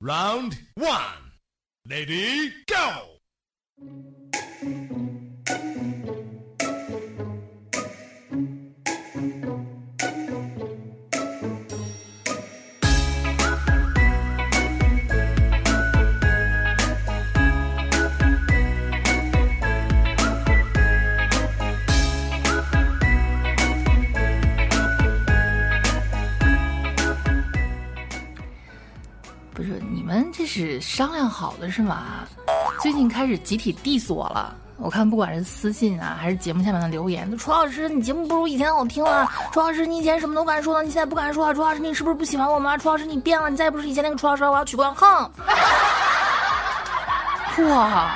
Round one, lady, go. 你们这是商量好的是吗？最近开始集体 diss 我了。我看不管是私信啊，还是节目下面的留言，楚老师，你节目不如以前好听了。楚老师，你以前什么都敢说了，你现在不敢说了。楚老师，你是不是不喜欢我吗？楚老师，你变了，你再也不是以前那个楚老师了，我要取关。哼！哇！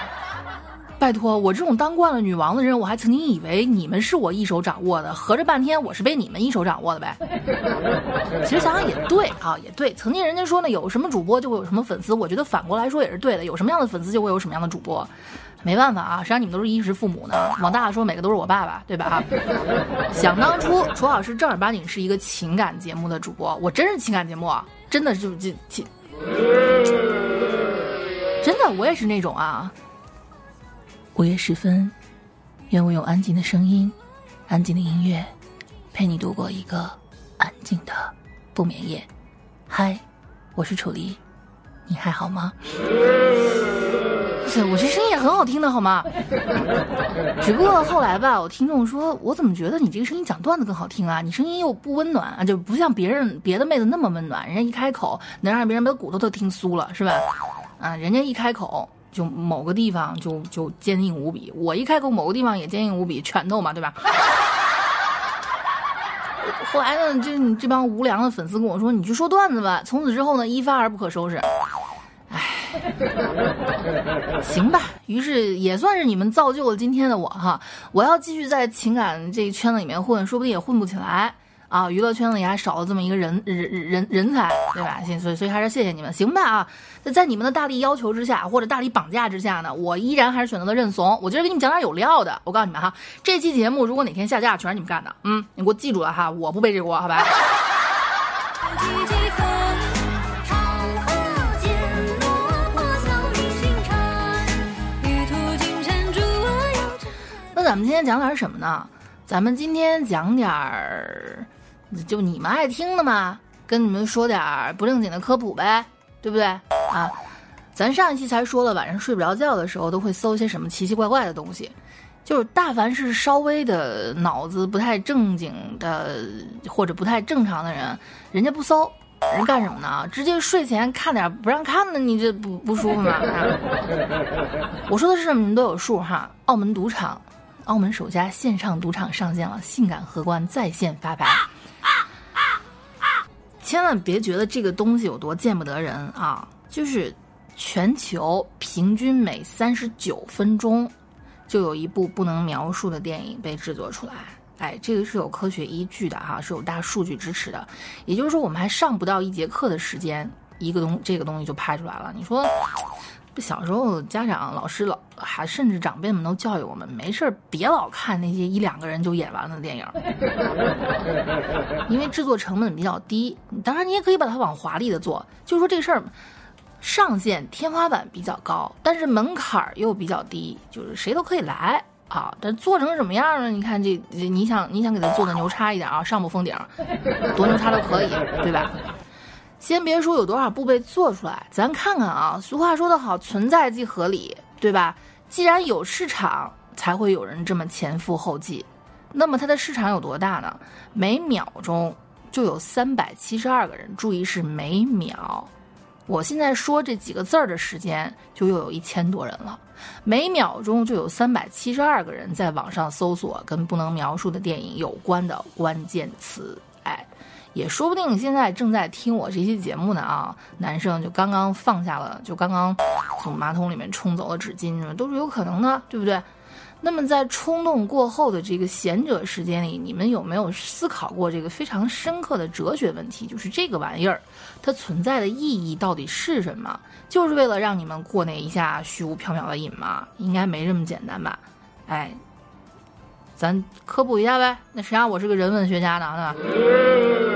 拜托，我这种当惯了女王的人，我还曾经以为你们是我一手掌握的，合着半天我是被你们一手掌握的呗。其实想想也对啊，也对。曾经人家说呢，有什么主播就会有什么粉丝，我觉得反过来说也是对的，有什么样的粉丝就会有什么样的主播。没办法啊，谁让你们都是衣食父母呢？往大了说，每个都是我爸爸，对吧？想当初，楚老师正儿八经是一个情感节目的主播，我真是情感节目啊，真的就就情，真的我也是那种啊。午夜时分，愿我用安静的声音、安静的音乐，陪你度过一个安静的不眠夜。嗨，我是楚离，你还好吗？我这声音也很好听的，好吗？只不过后来吧，我听众说我怎么觉得你这个声音讲段子更好听啊？你声音又不温暖啊，就不像别人别的妹子那么温暖，人家一开口能让别人把骨头都听酥了，是吧？啊，人家一开口。就某个地方就就坚硬无比，我一开口某个地方也坚硬无比，拳头嘛，对吧？后来呢，就你这帮无良的粉丝跟我说，你去说段子吧。从此之后呢，一发而不可收拾。唉，行吧。于是也算是你们造就了今天的我哈。我要继续在情感这一圈子里面混，说不定也混不起来。啊，娱乐圈里还少了这么一个人人人人才，对吧？所以所以还是谢谢你们，行吧啊！在在你们的大力要求之下，或者大力绑架之下呢，我依然还是选择了认怂。我今儿给你们讲点有料的。我告诉你们哈，这期节目如果哪天下架，全是你们干的。嗯，你给我记住了哈，我不背这锅，好吧？那咱们今天讲点什么呢？咱们今天讲点儿。就你们爱听的嘛，跟你们说点儿不正经的科普呗，对不对啊？咱上一期才说了，晚上睡不着觉的时候都会搜些什么奇奇怪怪的东西，就是大凡是稍微的脑子不太正经的或者不太正常的人，人家不搜，人干什么呢？直接睡前看点不让看的，你这不不舒服吗？我说的是什么，你们都有数哈。澳门赌场，澳门首家线上赌场上线了，性感荷官在线发牌。千万别觉得这个东西有多见不得人啊！就是全球平均每三十九分钟就有一部不能描述的电影被制作出来。哎，这个是有科学依据的哈，是有大数据支持的。也就是说，我们还上不到一节课的时间，一个东这个东西就拍出来了。你说？小时候，家长、老师、老还甚至长辈们都教育我们，没事儿别老看那些一两个人就演完的电影，因为制作成本比较低。当然，你也可以把它往华丽的做，就是说这事儿上限天花板比较高，但是门槛儿又比较低，就是谁都可以来啊。但做成什么样呢？你看这，你想你想给它做的牛叉一点啊，上不封顶，多牛叉都可以，对吧？先别说有多少部被做出来，咱看看啊。俗话说得好，存在即合理，对吧？既然有市场，才会有人这么前赴后继。那么它的市场有多大呢？每秒钟就有三百七十二个人，注意是每秒。我现在说这几个字儿的时间，就又有一千多人了。每秒钟就有三百七十二个人在网上搜索跟不能描述的电影有关的关键词，哎。也说不定现在正在听我这期节目呢啊，男生就刚刚放下了，就刚刚从马桶里面冲走了纸巾，都是有可能的，对不对？那么在冲动过后的这个贤者时间里，你们有没有思考过这个非常深刻的哲学问题？就是这个玩意儿，它存在的意义到底是什么？就是为了让你们过那一下虚无缥缈的瘾吗？应该没这么简单吧？哎，咱科普一下呗。那谁让我是个人文学家呢？对吧？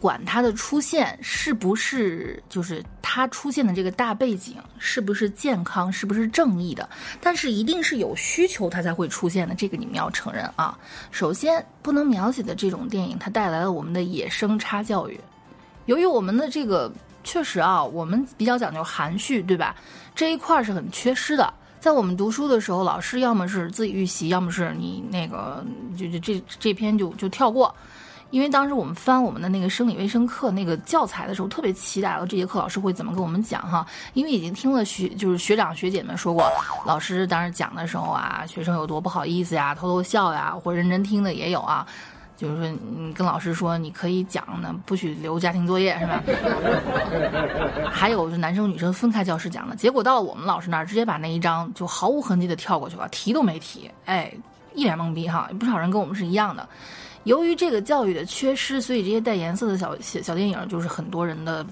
管它的出现是不是，就是它出现的这个大背景是不是健康，是不是正义的，但是一定是有需求它才会出现的，这个你们要承认啊。首先，不能描写的这种电影，它带来了我们的野生差教育。由于我们的这个确实啊，我们比较讲究含蓄，对吧？这一块是很缺失的。在我们读书的时候，老师要么是自己预习，要么是你那个就就这这篇就就跳过。因为当时我们翻我们的那个生理卫生课那个教材的时候，特别期待了这节课老师会怎么跟我们讲哈。因为已经听了学就是学长学姐们说过，老师当时讲的时候啊，学生有多不好意思呀，偷偷笑呀，或认真听的也有啊。就是说，你跟老师说你可以讲呢，不许留家庭作业是吧？还有就男生女生分开教室讲的，结果到了我们老师那儿，直接把那一章就毫无痕迹的跳过去了，提都没提，哎，一脸懵逼哈。不少人跟我们是一样的。由于这个教育的缺失，所以这些带颜色的小小小电影就是很多人的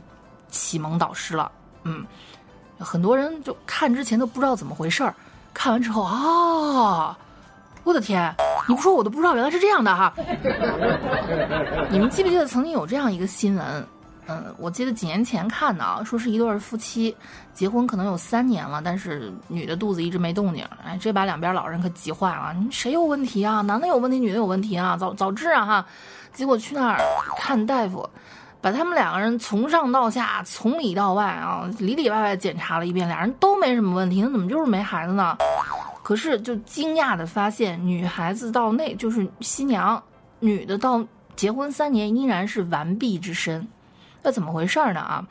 启蒙导师了。嗯，很多人就看之前都不知道怎么回事儿，看完之后啊，我的天，你不说我都不知道原来是这样的哈。你们记不记得曾经有这样一个新闻？嗯，我记得几年前看的啊，说是一对夫妻结婚可能有三年了，但是女的肚子一直没动静，哎，这把两边老人可急坏了，谁有问题啊？男的有问题，女的有问题啊？早早治啊哈！结果去那儿看大夫，把他们两个人从上到下，从里到外啊，里里外外检查了一遍，俩人都没什么问题，那怎么就是没孩子呢？可是就惊讶的发现，女孩子到那就是新娘，女的到结婚三年依然是完璧之身。这怎么回事呢？啊，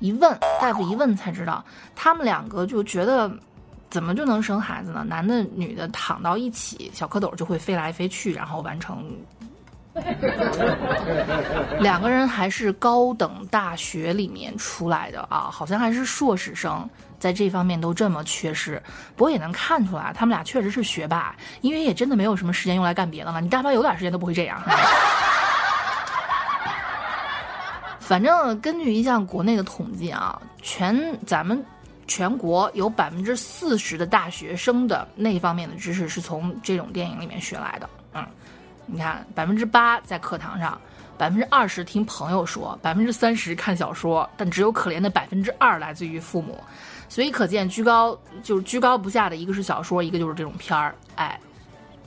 一问大夫一问才知道，他们两个就觉得怎么就能生孩子呢？男的女的躺到一起，小蝌蚪就会飞来飞去，然后完成。两个人还是高等大学里面出来的啊，好像还是硕士生，在这方面都这么缺失。不过也能看出来，他们俩确实是学霸，因为也真的没有什么时间用来干别的了。你大凡有点时间都不会这样。反正根据一项国内的统计啊，全咱们全国有百分之四十的大学生的那方面的知识是从这种电影里面学来的。嗯，你看，百分之八在课堂上，百分之二十听朋友说，百分之三十看小说，但只有可怜的百分之二来自于父母。所以可见，居高就是居高不下的一个是小说，一个就是这种片儿。哎，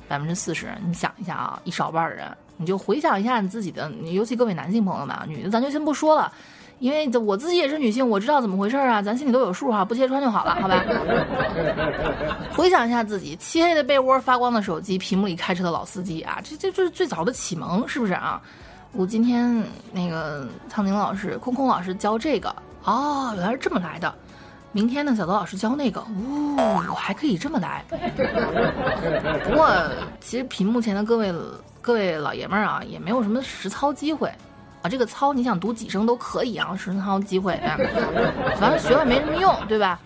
百分之四十，你想一下啊，一少半的人。你就回想一下你自己的，尤其各位男性朋友们啊，女的咱就先不说了，因为我自己也是女性，我知道怎么回事啊，咱心里都有数哈，不揭穿就好了，好吧？回想一下自己，漆黑的被窝，发光的手机，屏幕里开车的老司机啊，这这就是最早的启蒙，是不是啊？我今天那个苍宁老师、空空老师教这个，哦，原来是这么来的。明天呢，小德老师教那个，呜哦，还可以这么来。不过，其实屏幕前的各位。各位老爷们儿啊，也没有什么实操机会，啊，这个操你想读几声都可以啊，实操机会，反正学了没什么用，对吧？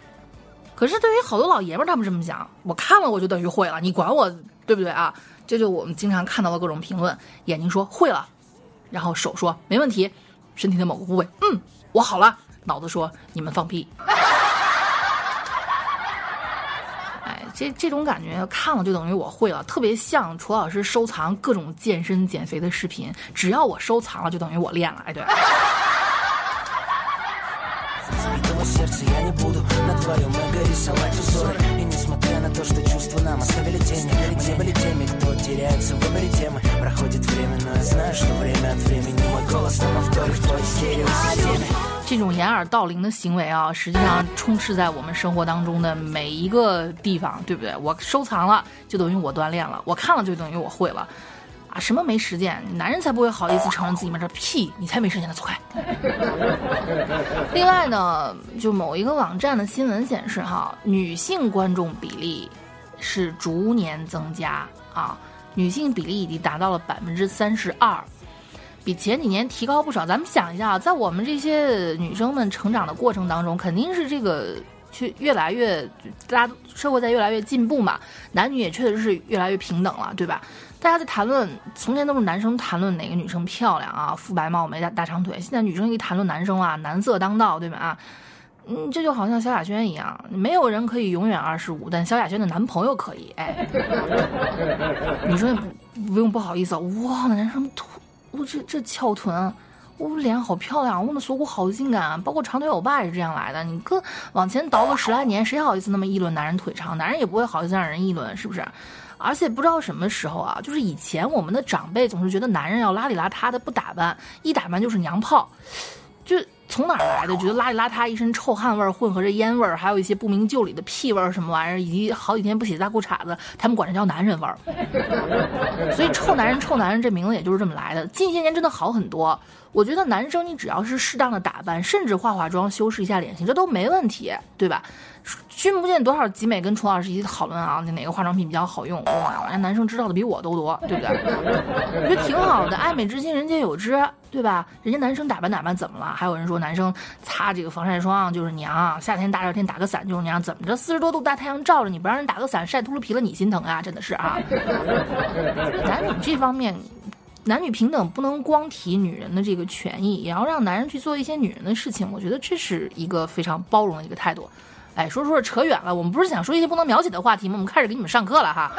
可是对于好多老爷们儿，他们这么想，我看了我就等于会了，你管我对不对啊？这就我们经常看到的各种评论，眼睛说会了，然后手说没问题，身体的某个部位，嗯，我好了，脑子说你们放屁。这这种感觉看了就等于我会了，特别像楚老师收藏各种健身减肥的视频，只要我收藏了就等于我练了。哎，对。这种掩耳盗铃的行为啊，实际上充斥在我们生活当中的每一个地方，对不对？我收藏了，就等于我锻炼了；我看了，就等于我会了。啊，什么没实践？男人才不会好意思承认自己没这屁，你才没实践呢，走开。另外呢，就某一个网站的新闻显示，哈，女性观众比例是逐年增加啊，女性比例已经达到了百分之三十二。比前几年提高不少。咱们想一下啊，在我们这些女生们成长的过程当中，肯定是这个去越来越，大家社会在越来越进步嘛，男女也确实是越来越平等了，对吧？大家在谈论，从前都是男生谈论哪个女生漂亮啊，肤白貌美、大大长腿，现在女生一谈论男生啊，男色当道，对吧？啊，嗯，这就好像萧亚轩一样，没有人可以永远二十五，但萧亚轩的男朋友可以，哎，女生也不不用不好意思，哇，男生突。我这这翘臀，我脸好漂亮，我的锁骨好性感，包括长腿欧巴也是这样来的。你哥往前倒个十来年，谁好意思那么议论男人腿长？男人也不会好意思让人议论，是不是？而且不知道什么时候啊，就是以前我们的长辈总是觉得男人要邋里邋遢的不打扮，一打扮就是娘炮，就。从哪儿来的？觉得邋里邋遢，一身臭汗味儿，混合着烟味儿，还有一些不明就里的屁味儿，什么玩意儿，以及好几天不洗大裤衩子，他们管这叫男人味儿。所以“臭男人”“臭男人”这名字也就是这么来的。近些年真的好很多。我觉得男生你只要是适当的打扮，甚至化化妆、修饰一下脸型，这都没问题，对吧？君不见多少集美跟楚老师一起讨论啊，哪个化妆品比较好用？哇，人家男生知道的比我都多，对不对？我觉得挺好的，爱美之心人皆有之，对吧？人家男生打扮打扮怎么了？还有人说男生擦这个防晒霜就是娘，夏天大热天打个伞就是娘，怎么着？四十多度大太阳照着你不让人打个伞晒秃噜皮了，你心疼啊？真的是啊！男女这方面。男女平等不能光提女人的这个权益，也要让男人去做一些女人的事情。我觉得这是一个非常包容的一个态度。哎，说说扯远了，我们不是想说一些不能描写的话题吗？我们开始给你们上课了哈。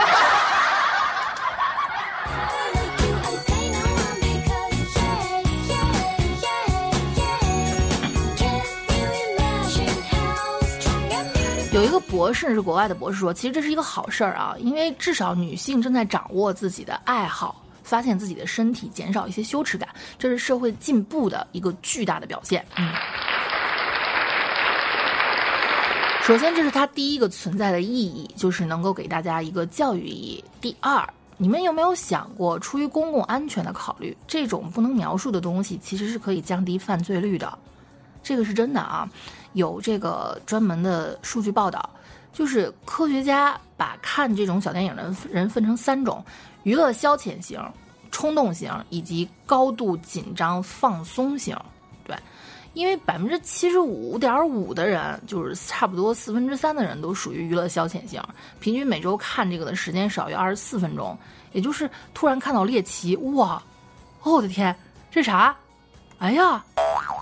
有一个博士是国外的博士说，其实这是一个好事儿啊，因为至少女性正在掌握自己的爱好。发现自己的身体，减少一些羞耻感，这是社会进步的一个巨大的表现。嗯，首先这是它第一个存在的意义，就是能够给大家一个教育意义。第二，你们有没有想过，出于公共安全的考虑，这种不能描述的东西其实是可以降低犯罪率的，这个是真的啊，有这个专门的数据报道，就是科学家把看这种小电影的人分成三种。娱乐消遣型、冲动型以及高度紧张放松型，对，因为百分之七十五点五的人，就是差不多四分之三的人都属于娱乐消遣型，平均每周看这个的时间少于二十四分钟，也就是突然看到猎奇，哇，哦我的天，这啥？哎呀，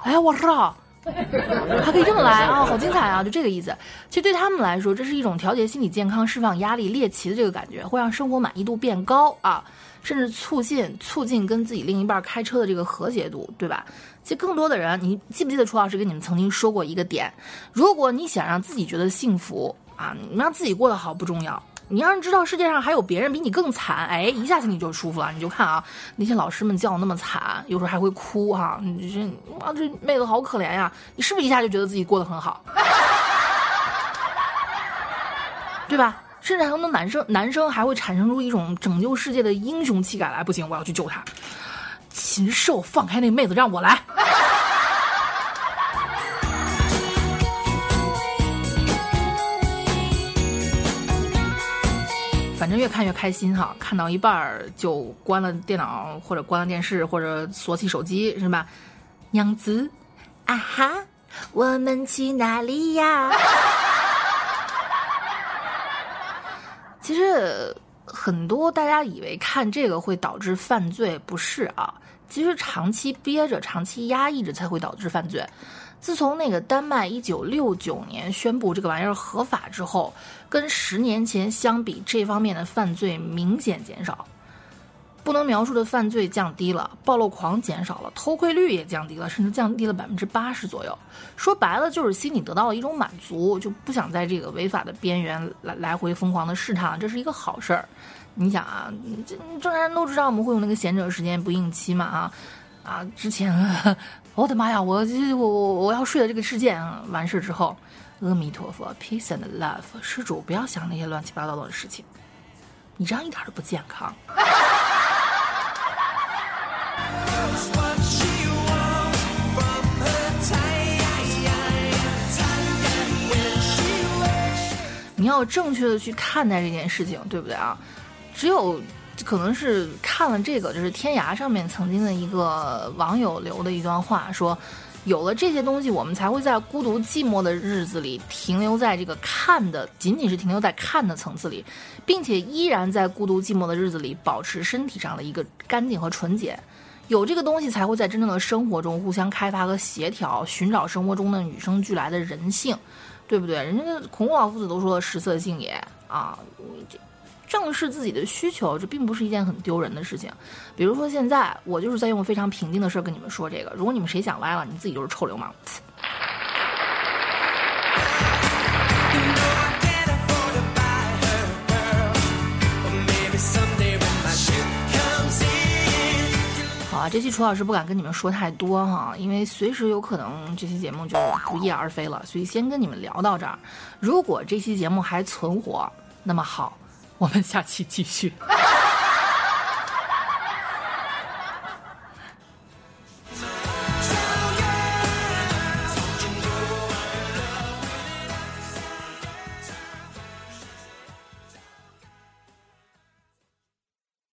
哎呀，我操！还可以这么来啊，好精彩啊！就这个意思。其实对他们来说，这是一种调节心理健康、释放压力、猎奇的这个感觉，会让生活满意度变高啊，甚至促进促进跟自己另一半开车的这个和谐度，对吧？其实更多的人，你记不记得楚老师跟你们曾经说过一个点？如果你想让自己觉得幸福啊，你让自己过得好不重要。你让人知道世界上还有别人比你更惨，哎，一下心里就舒服了。你就看啊，那些老师们叫那么惨，有时候还会哭哈，你这哇，这妹子好可怜呀，你是不是一下就觉得自己过得很好，对吧？甚至很多男生，男生还会产生出一种拯救世界的英雄气概来，不行，我要去救他，禽兽，放开那妹子，让我来。反正越看越开心哈，看到一半儿就关了电脑或者关了电视或者锁起手机是吧？娘子，啊哈，我们去哪里呀？其实很多大家以为看这个会导致犯罪，不是啊？其实长期憋着、长期压抑着才会导致犯罪。自从那个丹麦一九六九年宣布这个玩意儿合法之后，跟十年前相比，这方面的犯罪明显减少，不能描述的犯罪降低了，暴露狂减少了，偷窥率也降低了，甚至降低了百分之八十左右。说白了，就是心里得到了一种满足，就不想在这个违法的边缘来来回疯狂的试探，这是一个好事儿。你想啊，这正常人都知道我们会有那个闲者时间不应期嘛啊啊！之前。我的妈呀！我我我我要睡了这个事件完事之后，阿弥陀佛，peace and love，施主不要想那些乱七八糟的事情，你这样一点都不健康。你要正确的去看待这件事情，对不对啊？只有。可能是看了这个，就是天涯上面曾经的一个网友留的一段话，说，有了这些东西，我们才会在孤独寂寞的日子里停留在这个看的，仅仅是停留在看的层次里，并且依然在孤独寂寞的日子里保持身体上的一个干净和纯洁。有这个东西，才会在真正的生活中互相开发和协调，寻找生活中的与生俱来的人性，对不对？人家孔老夫子都说了食色性也啊，这。正视自己的需求，这并不是一件很丢人的事情。比如说现在，我就是在用非常平静的事儿跟你们说这个。如果你们谁想歪了，你自己就是臭流氓。好啊，这期楚老师不敢跟你们说太多哈，因为随时有可能这期节目就不翼而飞了，所以先跟你们聊到这儿。如果这期节目还存活，那么好，我们下期继续。